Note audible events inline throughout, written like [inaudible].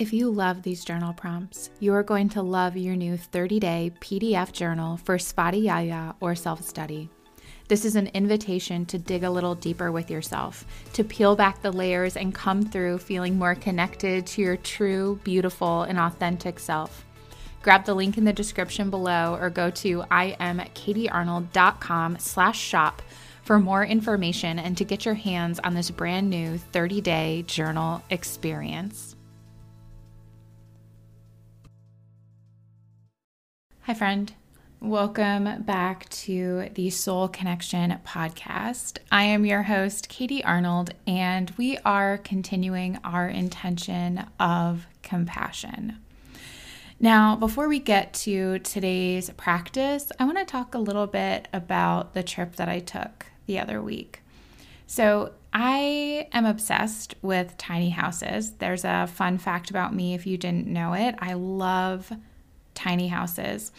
If you love these journal prompts, you are going to love your new 30 day PDF journal for Svadhyaya or self study. This is an invitation to dig a little deeper with yourself, to peel back the layers and come through feeling more connected to your true, beautiful, and authentic self. Grab the link in the description below or go to iamkatiearnold.com slash shop for more information and to get your hands on this brand new 30 day journal experience. Hi, friend. Welcome back to the Soul Connection podcast. I am your host, Katie Arnold, and we are continuing our intention of compassion. Now, before we get to today's practice, I want to talk a little bit about the trip that I took the other week. So, I am obsessed with tiny houses. There's a fun fact about me if you didn't know it. I love tiny houses.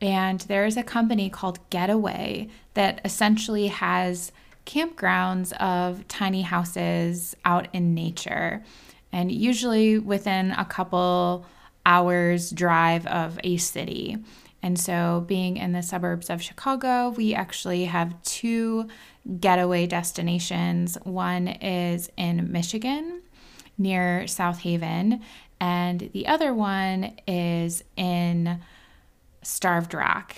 And there is a company called Getaway that essentially has campgrounds of tiny houses out in nature, and usually within a couple hours' drive of a city. And so, being in the suburbs of Chicago, we actually have two getaway destinations. One is in Michigan near South Haven, and the other one is in Starved Rock.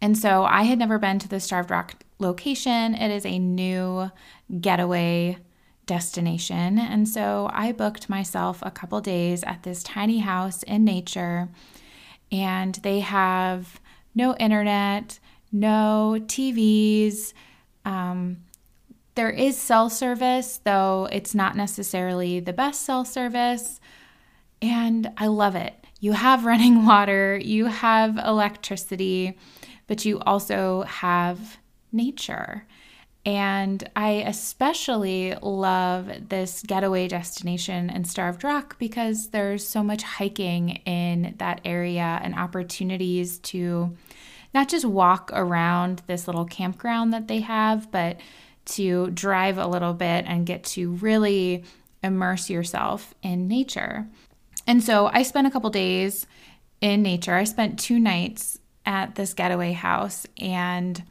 And so I had never been to the Starved Rock location. It is a new getaway destination. And so I booked myself a couple days at this tiny house in nature. And they have no internet, no TVs. Um, there is cell service, though it's not necessarily the best cell service. And I love it. You have running [laughs] water, you have electricity, but you also have nature. And I especially love this getaway destination in Starved Rock because there's so much hiking in that area and opportunities to not just walk around this little campground that they have, but to drive a little bit and get to really immerse yourself in nature. And so I spent a couple days in nature. I spent two nights at this getaway house and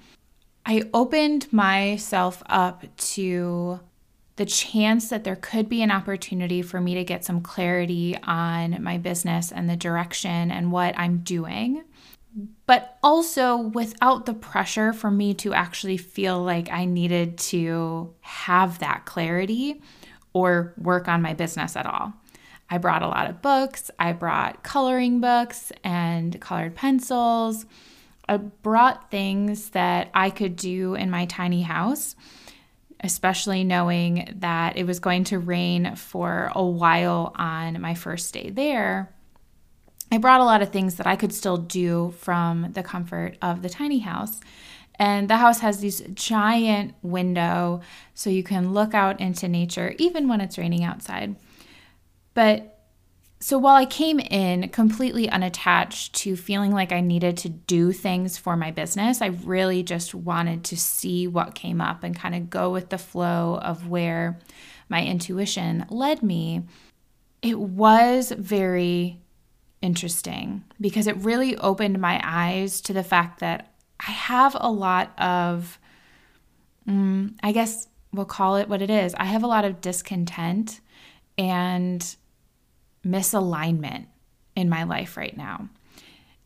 I opened myself up to the chance that there could be an opportunity for me to get some clarity on my business and the direction and what I'm doing, but also without the pressure for me to actually feel like I needed to have that clarity or work on my business at all. I brought a lot of books. I brought coloring books and colored pencils. I brought things that I could do in my tiny house, especially knowing that it was going to rain for a while on my first day there. I brought a lot of things that I could still do from the comfort of the tiny house. And the house has this giant window so you can look out into nature even when it's raining outside. But so while I came in completely unattached to feeling like I needed to do things for my business, I really just wanted to see what came up and kind of go with the flow of where my intuition led me. It was very interesting because it really opened my eyes to the fact that I have a lot of, um, I guess we'll call it what it is. I have a lot of discontent and misalignment in my life right now.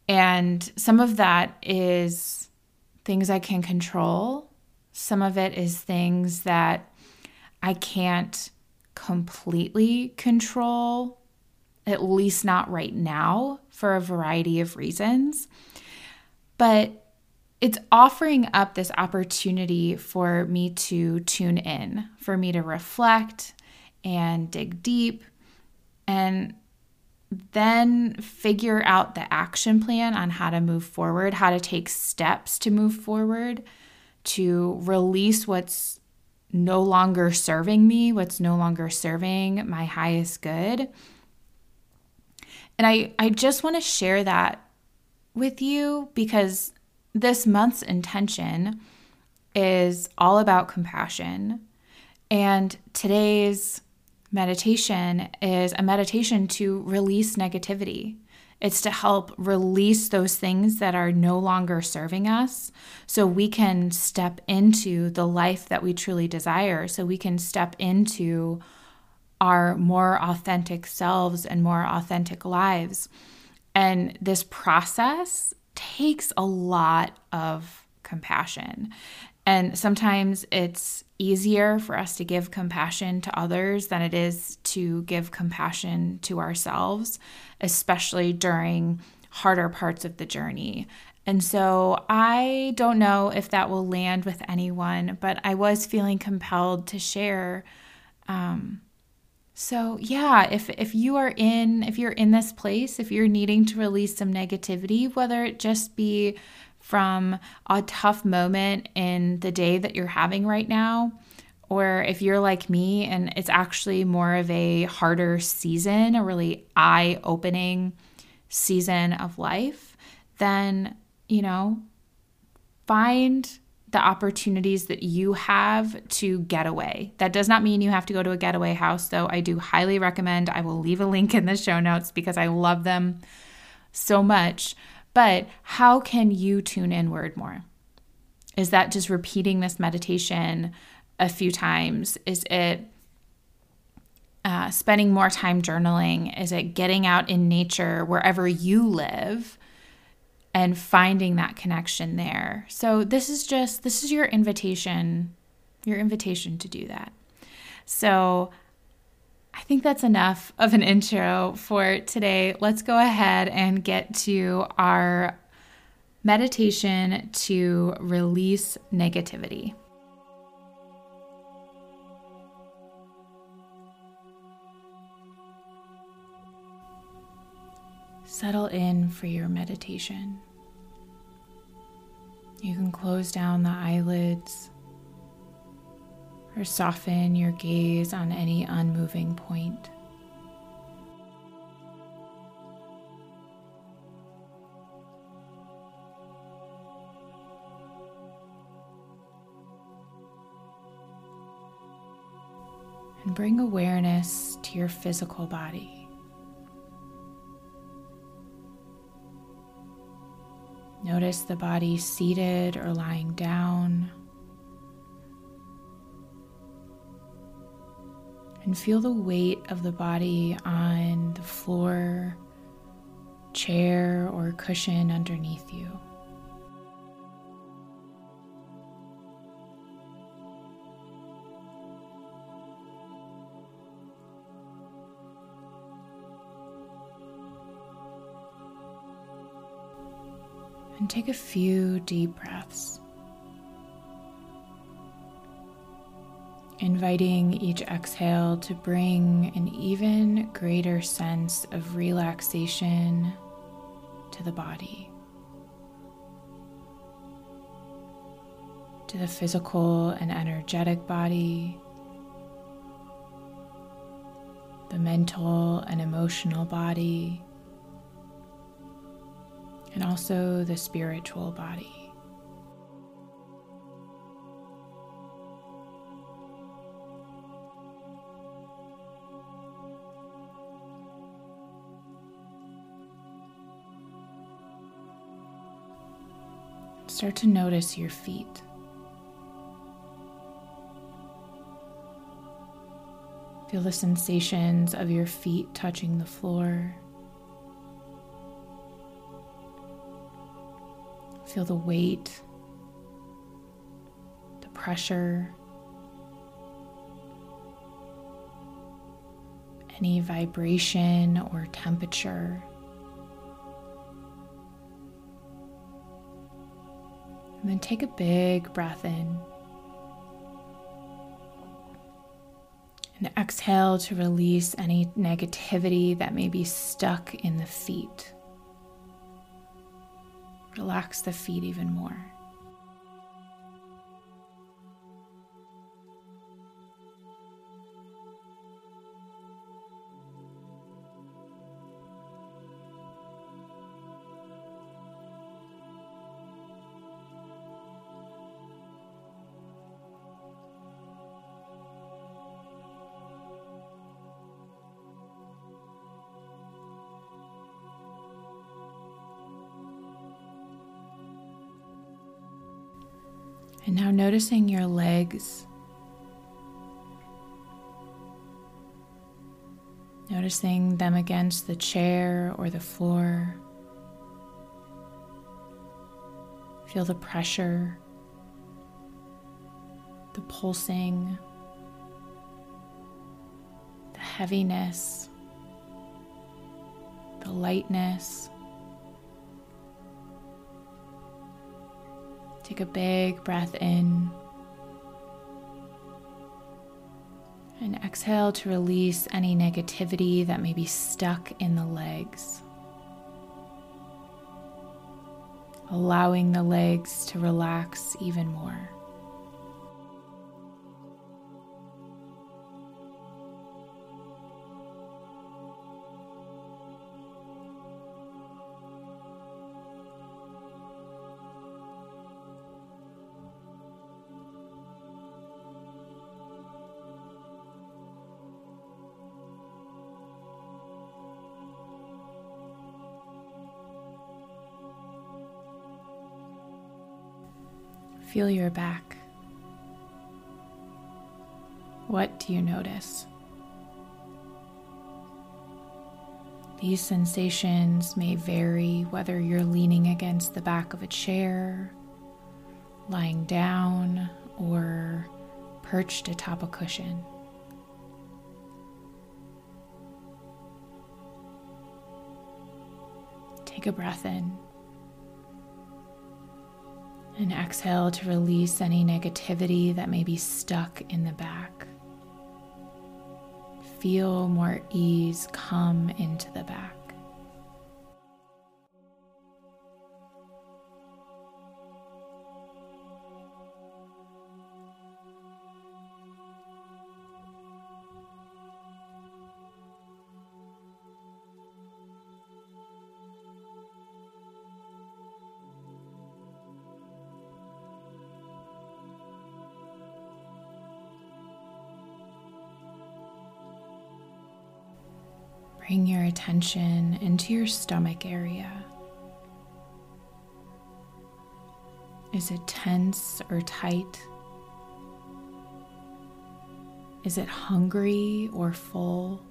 And some of that is things I can control, some of it is things that I can't completely control, at least not right now, for a variety of reasons. But it's offering up this opportunity for me to tune in, for me to reflect and dig deep and then figure out the action plan on how to move forward, how to take steps to move forward, to release what's no longer serving me, what's no longer serving my highest good. And I, I just want to share that with you because this month's intention is all about compassion. And today's meditation is a meditation to release negativity. It's to help release those things that are no longer serving us so we can step into the life that we truly desire, so we can step into our more authentic selves and more authentic lives. And this process takes a lot of compassion. And sometimes it's easier for us to give compassion to others than it is to give compassion to ourselves, especially during harder parts of the journey. And so I don't know if that will land with anyone, but I was feeling compelled to share. Um, so yeah, if if you are in if you're in this place, if you're needing to release some negativity, whether it just be from a tough moment in the day that you're having right now, or if you're like me and it's actually more of a harder season, a really eye opening season of life, then, you know, find the opportunities that you have to get away. That does not mean you have to go to a getaway house, though. I do highly recommend. I will leave a link in the show notes because I love them so much. But how can you tune inward more? Is that just repeating this meditation a few times? Is it uh, spending more time journaling? Is it getting out in nature wherever you live and finding that connection there? So this is just this is your invitation, your invitation to do that. So I think that's enough of an intro for today. Let's go ahead and get to our meditation to release negativity. Settle in for your meditation. You can close down the eyelids or soften your gaze on any unmoving point. And bring awareness to your physical body. Notice the body seated or lying down. And feel the weight of the body on the floor, chair, or cushion underneath you. And take a few deep breaths. Inviting each exhale to bring an even greater sense of relaxation to the body, to the physical and energetic body, the mental and emotional body, and also the spiritual body. Start to notice your feet. Feel the sensations of your feet touching the floor. Feel the weight, the pressure, any vibration or temperature. And then take a big breath in. And exhale to release any negativity that may be stuck in the feet. Relax the feet even more. Noticing your legs. Noticing them against the chair or the floor. Feel the pressure, the pulsing, the heaviness, the lightness. Take a big breath in. And exhale to release any negativity that may be stuck in the legs. Allowing the legs to relax even more. Feel your back. What do you notice? These sensations may vary whether you're leaning against the back of a chair, lying down, or perched atop a cushion. Take a breath in. And exhale to release any negativity that may be stuck in the back. Feel more ease come into the back. Bring your attention into your stomach area. Is it tense or tight? Is it hungry or full?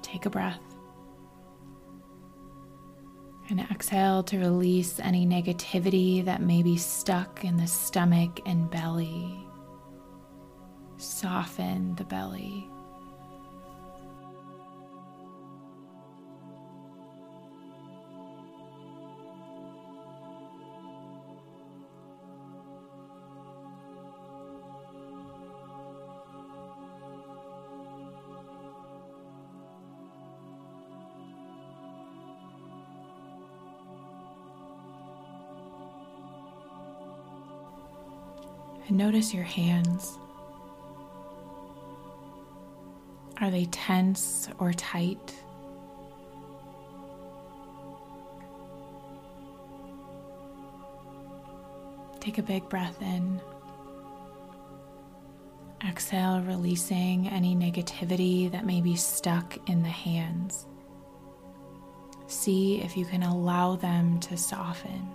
Take a breath. And exhale to release any negativity that may be stuck in the stomach and belly. Soften the belly. And notice your hands. Are they tense or tight? Take a big breath in. Exhale, releasing any negativity that may be stuck in the hands. See if you can allow them to soften.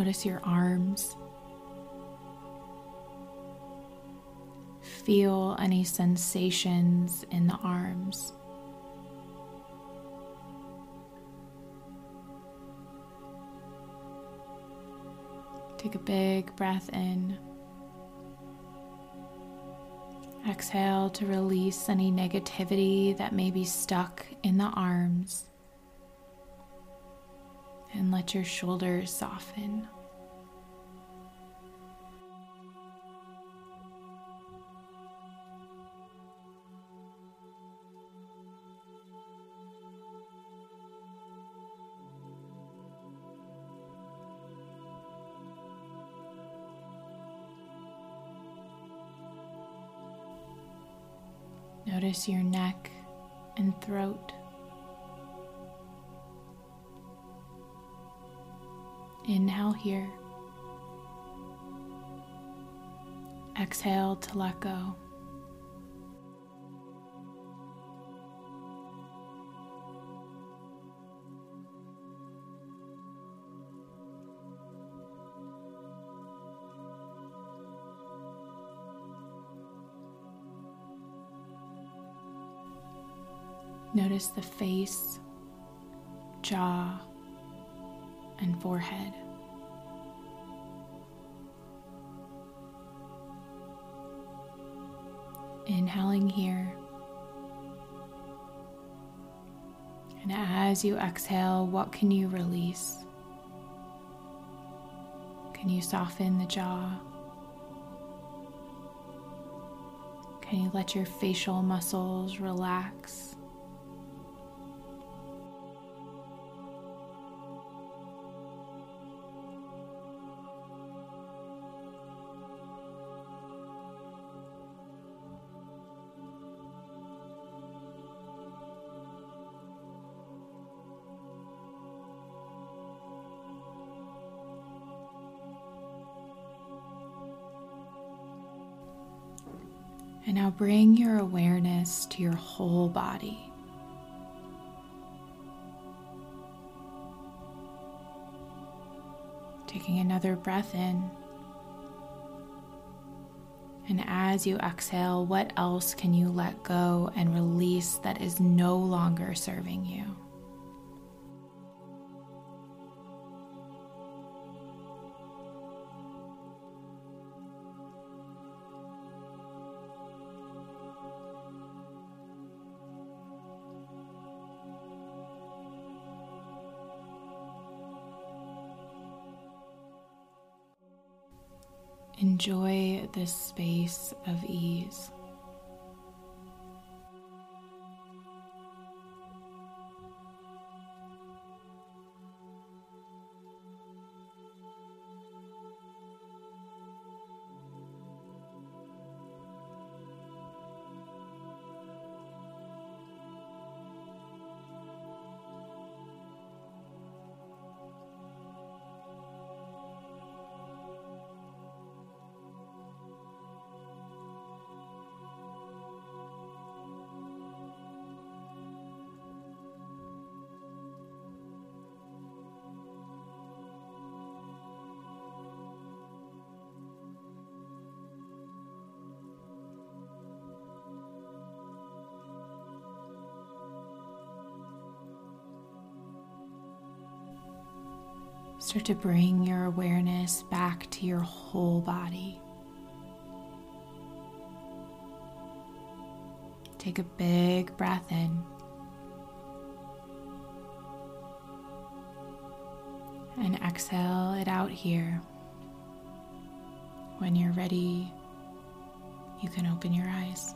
Notice your arms. Feel any sensations in the arms. Take a big breath in. Exhale to release any negativity that may be stuck in the arms. And let your shoulders soften. Notice your neck and throat. Inhale here. Exhale to let go. Notice the face, jaw, and forehead. Inhaling here. And as you exhale, what can you release? Can you soften the jaw? Can you let your facial muscles relax? Bring your awareness to your whole body. Taking another breath in. And as you exhale, what else can you let go and release that is no longer serving you? Enjoy this space of ease. Start to bring your awareness back to your whole body. Take a big breath in. And exhale it out here. When you're ready, you can open your eyes.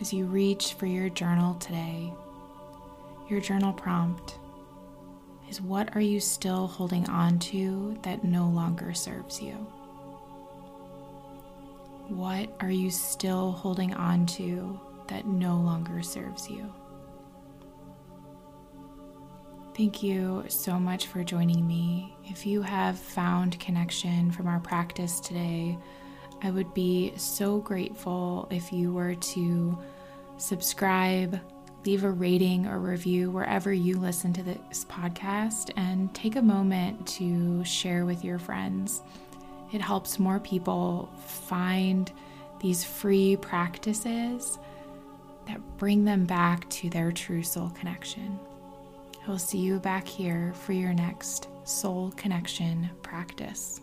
As you reach for your journal today, your journal prompt is what are you still holding on to that no longer serves you? What are you still holding on to that no longer serves you? Thank you so much for joining me. If you have found connection from our practice today, I would be so grateful if you were to subscribe, leave a rating or review wherever you listen to this podcast and take a moment to share with your friends. It helps more people find these free practices that bring them back to their true soul connection. I will see you back here for your next soul connection practice.